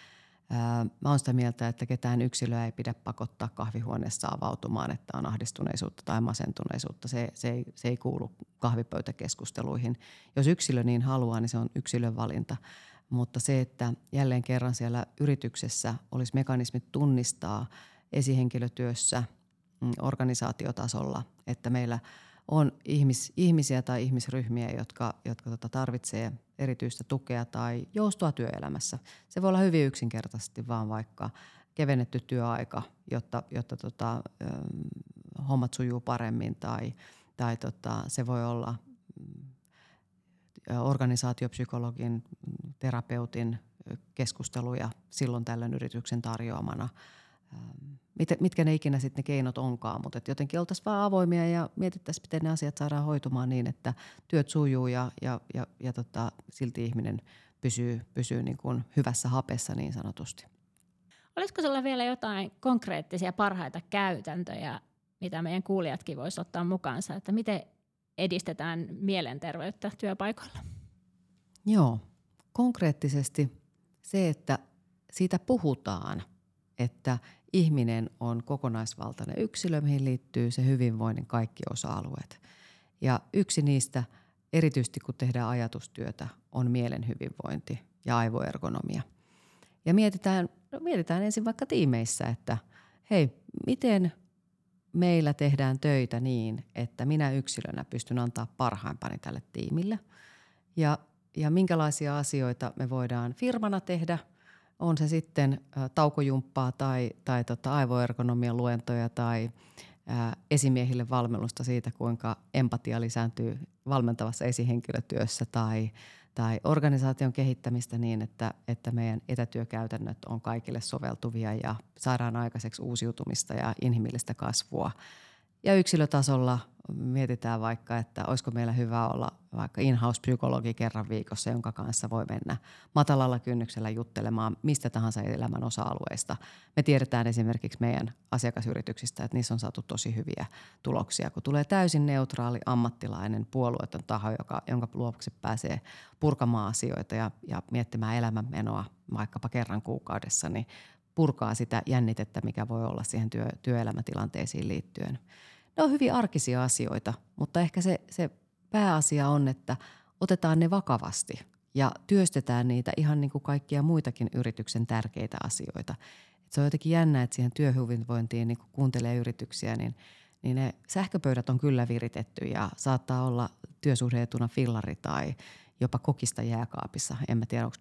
S3: Mä oon sitä mieltä, että ketään yksilöä ei pidä pakottaa kahvihuoneessa avautumaan, että on ahdistuneisuutta tai masentuneisuutta. Se, se, ei, se ei kuulu kahvipöytäkeskusteluihin. Jos yksilö niin haluaa, niin se on yksilön valinta. Mutta se, että jälleen kerran siellä yrityksessä olisi mekanismit tunnistaa esihenkilötyössä organisaatiotasolla, että meillä – on ihmis, ihmisiä tai ihmisryhmiä, jotka, jotka tota, tarvitsee erityistä tukea tai joustoa työelämässä. Se voi olla hyvin yksinkertaisesti vaan vaikka kevennetty työaika, jotta, jotta tota, hommat sujuu paremmin tai, tai tota, se voi olla mm, organisaatiopsykologin, terapeutin keskusteluja silloin tällöin yrityksen tarjoamana – mit, mitkä ne ikinä sitten ne keinot onkaan, mutta jotenkin oltaisiin vaan avoimia ja mietittäisiin, miten ne asiat saadaan hoitumaan niin, että työt sujuu ja, ja, ja, ja tota, silti ihminen pysyy, pysyy niin kuin hyvässä hapessa niin sanotusti.
S1: Olisiko sinulla vielä jotain konkreettisia parhaita käytäntöjä, mitä meidän kuulijatkin voisivat ottaa mukaansa, että miten edistetään mielenterveyttä työpaikoilla?
S3: Joo, konkreettisesti se, että siitä puhutaan – että ihminen on kokonaisvaltainen yksilö, mihin liittyy se hyvinvoinnin kaikki osa-alueet. Ja yksi niistä, erityisesti kun tehdään ajatustyötä, on mielen hyvinvointi ja aivoergonomia. Ja mietitään, no mietitään ensin vaikka tiimeissä, että hei, miten meillä tehdään töitä niin, että minä yksilönä pystyn antaa parhaimpani tälle tiimille. Ja, ja minkälaisia asioita me voidaan firmana tehdä – on se sitten taukojumppaa tai, tai tota aivoergonomian luentoja tai ää, esimiehille valmennusta siitä, kuinka empatia lisääntyy valmentavassa esihenkilötyössä tai, tai organisaation kehittämistä niin, että, että meidän etätyökäytännöt on kaikille soveltuvia ja saadaan aikaiseksi uusiutumista ja inhimillistä kasvua. Ja yksilötasolla mietitään vaikka, että olisiko meillä hyvä olla vaikka in-house-psykologi kerran viikossa, jonka kanssa voi mennä matalalla kynnyksellä juttelemaan mistä tahansa elämän osa-alueista. Me tiedetään esimerkiksi meidän asiakasyrityksistä, että niissä on saatu tosi hyviä tuloksia, kun tulee täysin neutraali ammattilainen puolueeton taho, joka, jonka luovuksi pääsee purkamaan asioita ja, ja miettimään elämänmenoa vaikkapa kerran kuukaudessa, niin purkaa sitä jännitettä, mikä voi olla siihen työ, työelämätilanteisiin liittyen – ne on hyvin arkisia asioita, mutta ehkä se, se pääasia on, että otetaan ne vakavasti ja työstetään niitä ihan niin kuin kaikkia muitakin yrityksen tärkeitä asioita. Et se on jotenkin jännä, että siihen työhyvinvointiin, niin kun kuuntelee yrityksiä, niin, niin ne sähköpöydät on kyllä viritetty ja saattaa olla työsuhdeetuna fillari tai jopa kokista jääkaapissa. En mä tiedä, onko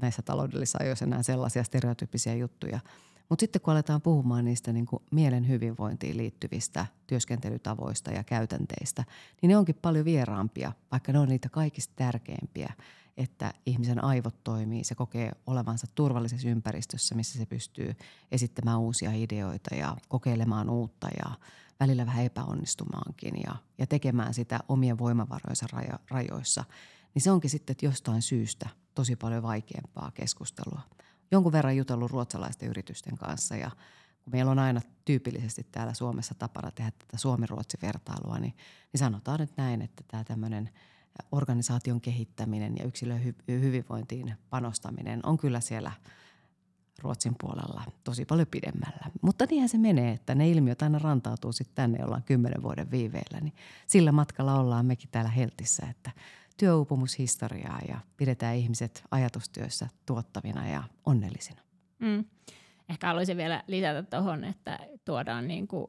S3: näissä taloudellisissa ajoissa enää sellaisia stereotyyppisiä juttuja – mutta sitten kun aletaan puhumaan niistä niin kuin mielen hyvinvointiin liittyvistä työskentelytavoista ja käytänteistä, niin ne onkin paljon vieraampia, vaikka ne on niitä kaikista tärkeimpiä, että ihmisen aivot toimii, se kokee olevansa turvallisessa ympäristössä, missä se pystyy esittämään uusia ideoita ja kokeilemaan uutta ja välillä vähän epäonnistumaankin ja, ja tekemään sitä omien voimavarojensa rajo, rajoissa – niin se onkin sitten jostain syystä tosi paljon vaikeampaa keskustelua. Jonkun verran jutellut ruotsalaisten yritysten kanssa ja kun meillä on aina tyypillisesti täällä Suomessa tapana tehdä tätä Suomi-Ruotsi-vertailua, niin, niin sanotaan nyt näin, että tämä tämmöinen organisaation kehittäminen ja yksilön hy- hyvinvointiin panostaminen on kyllä siellä Ruotsin puolella tosi paljon pidemmällä. Mutta niinhän se menee, että ne ilmiöt aina rantautuu sitten tänne, ollaan kymmenen vuoden viiveellä. Niin sillä matkalla ollaan mekin täällä Heltissä, että työuupumushistoriaa ja pidetään ihmiset ajatustyössä tuottavina ja onnellisina. Mm.
S1: Ehkä haluaisin vielä lisätä tuohon, että tuodaan niin kuin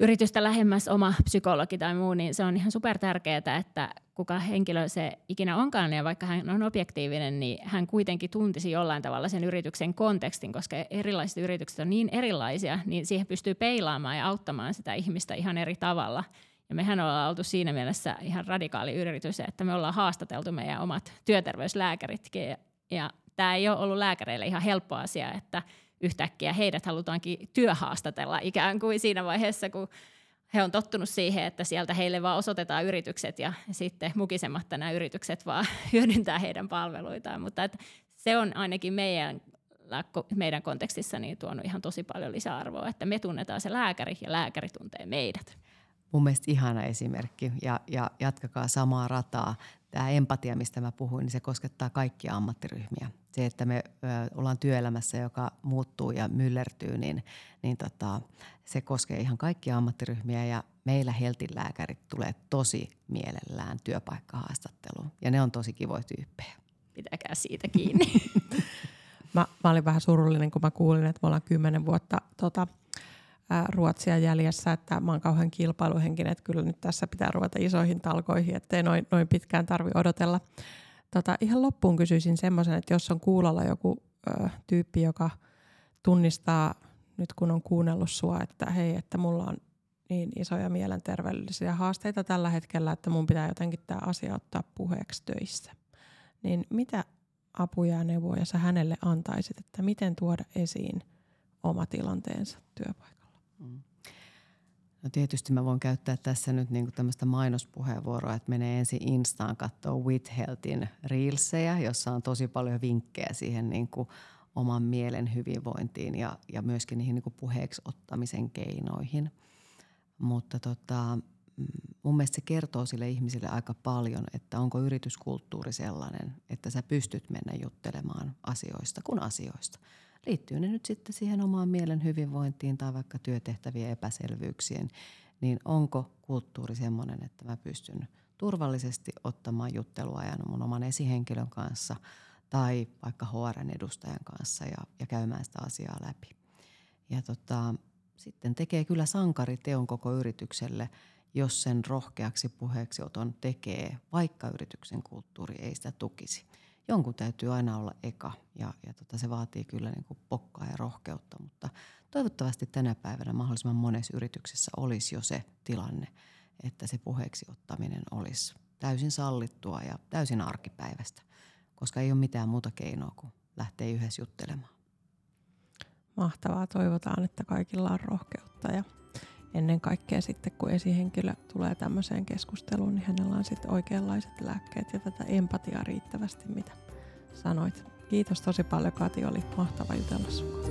S1: yritystä lähemmäs oma psykologi tai muu, niin se on ihan super tärkeää, että kuka henkilö se ikinä onkaan, ja vaikka hän on objektiivinen, niin hän kuitenkin tuntisi jollain tavalla sen yrityksen kontekstin, koska erilaiset yritykset on niin erilaisia, niin siihen pystyy peilaamaan ja auttamaan sitä ihmistä ihan eri tavalla. Ja mehän ollaan oltu siinä mielessä ihan radikaali yritys, että me ollaan haastateltu meidän omat työterveyslääkäritkin, ja, ja tämä ei ole ollut lääkäreille ihan helppo asia, että yhtäkkiä heidät halutaankin työhaastatella ikään kuin siinä vaiheessa, kun he on tottunut siihen, että sieltä heille vaan osoitetaan yritykset ja sitten mukisematta nämä yritykset vaan hyödyntää heidän palveluitaan. Mutta että se on ainakin meidän, meidän kontekstissa niin tuonut ihan tosi paljon lisäarvoa, että me tunnetaan se lääkäri ja lääkäri tuntee meidät.
S3: Mun mielestä ihana esimerkki ja, ja jatkakaa samaa rataa tämä empatia, mistä mä puhuin, niin se koskettaa kaikkia ammattiryhmiä. Se, että me ö, ollaan työelämässä, joka muuttuu ja myllertyy, niin, niin tota, se koskee ihan kaikkia ammattiryhmiä ja meillä Heltin lääkärit tulee tosi mielellään työpaikkahaastatteluun ja ne on tosi kivoja tyyppejä.
S1: Pitäkää siitä kiinni.
S2: mä, mä olin vähän surullinen, kun mä kuulin, että me ollaan kymmenen vuotta tota, Ruotsia jäljessä, että mä oon kauhean kilpailuhenkinen, että kyllä nyt tässä pitää ruveta isoihin talkoihin, ettei noin, noin pitkään tarvi odotella. Tota, ihan loppuun kysyisin semmoisen, että jos on kuulolla joku ö, tyyppi, joka tunnistaa nyt kun on kuunnellut sua, että hei, että mulla on niin isoja mielenterveydellisiä haasteita tällä hetkellä, että mun pitää jotenkin tämä asia ottaa puheeksi töissä. Niin mitä apuja ja neuvoja sä hänelle antaisit, että miten tuoda esiin oma tilanteensa työpaikalla? Mm.
S3: No tietysti mä voin käyttää tässä nyt niinku tämmöistä mainospuheenvuoroa, että menee ensin Instaan katsoa Healthin reelsejä, jossa on tosi paljon vinkkejä siihen niinku oman mielen hyvinvointiin ja, ja myöskin niihin niinku puheeksi ottamisen keinoihin. Mutta tota, mm, mun mielestä se kertoo sille ihmisille aika paljon, että onko yrityskulttuuri sellainen, että sä pystyt mennä juttelemaan asioista kuin asioista – liittyy ne nyt sitten siihen omaan mielen hyvinvointiin tai vaikka työtehtävien epäselvyyksiin, niin onko kulttuuri semmoinen, että mä pystyn turvallisesti ottamaan jutteluajan mun oman esihenkilön kanssa tai vaikka HRn edustajan kanssa ja, ja käymään sitä asiaa läpi. Ja tota, sitten tekee kyllä sankariteon koko yritykselle, jos sen rohkeaksi puheeksi oton tekee, vaikka yrityksen kulttuuri ei sitä tukisi – jonkun täytyy aina olla eka ja, ja tota, se vaatii kyllä niin kuin pokkaa ja rohkeutta, mutta toivottavasti tänä päivänä mahdollisimman monessa yrityksessä olisi jo se tilanne, että se puheeksi ottaminen olisi täysin sallittua ja täysin arkipäivästä, koska ei ole mitään muuta keinoa kuin lähteä yhdessä juttelemaan.
S2: Mahtavaa. Toivotaan, että kaikilla on rohkeutta ja ennen kaikkea sitten, kun esihenkilö tulee tämmöiseen keskusteluun, niin hänellä on sitten oikeanlaiset lääkkeet ja tätä empatiaa riittävästi, mitä sanoit. Kiitos tosi paljon, Kati. Oli mahtava jutella sinulle.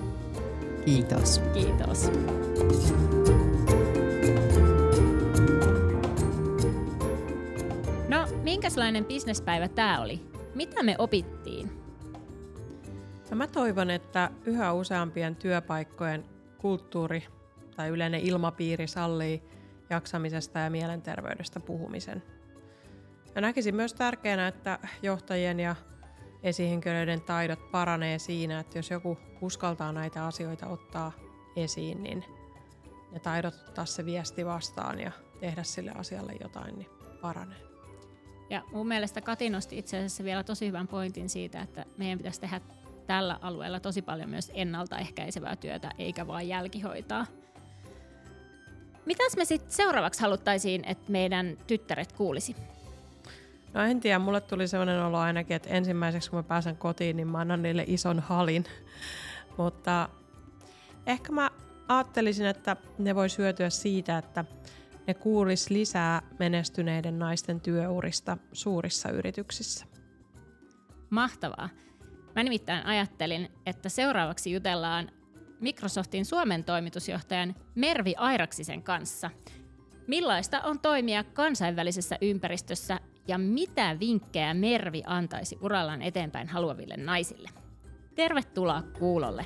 S3: Kiitos.
S1: Kiitos. No, minkälainen bisnespäivä tämä oli? Mitä me opittiin?
S2: No mä toivon, että yhä useampien työpaikkojen kulttuuri tai yleinen ilmapiiri sallii jaksamisesta ja mielenterveydestä puhumisen. Ja näkisin myös tärkeänä, että johtajien ja esihenkilöiden taidot paranee siinä, että jos joku uskaltaa näitä asioita ottaa esiin, niin ne taidot ottaa se viesti vastaan ja tehdä sille asialle jotain, niin paranee.
S1: Ja mun mielestä Kati nosti itse asiassa vielä tosi hyvän pointin siitä, että meidän pitäisi tehdä tällä alueella tosi paljon myös ennaltaehkäisevää työtä, eikä vain jälkihoitaa. Mitäs me sitten seuraavaksi haluttaisiin, että meidän tyttäret kuulisi?
S2: No en tiedä, mulle tuli sellainen olo ainakin, että ensimmäiseksi kun mä pääsen kotiin, niin mä annan niille ison halin. Mutta ehkä mä ajattelisin, että ne voi hyötyä siitä, että ne kuulis lisää menestyneiden naisten työurista suurissa yrityksissä.
S1: Mahtavaa. Mä nimittäin ajattelin, että seuraavaksi jutellaan Microsoftin Suomen toimitusjohtajan Mervi Airaksisen kanssa. Millaista on toimia kansainvälisessä ympäristössä ja mitä vinkkejä Mervi antaisi urallaan eteenpäin haluaville naisille? Tervetuloa kuulolle!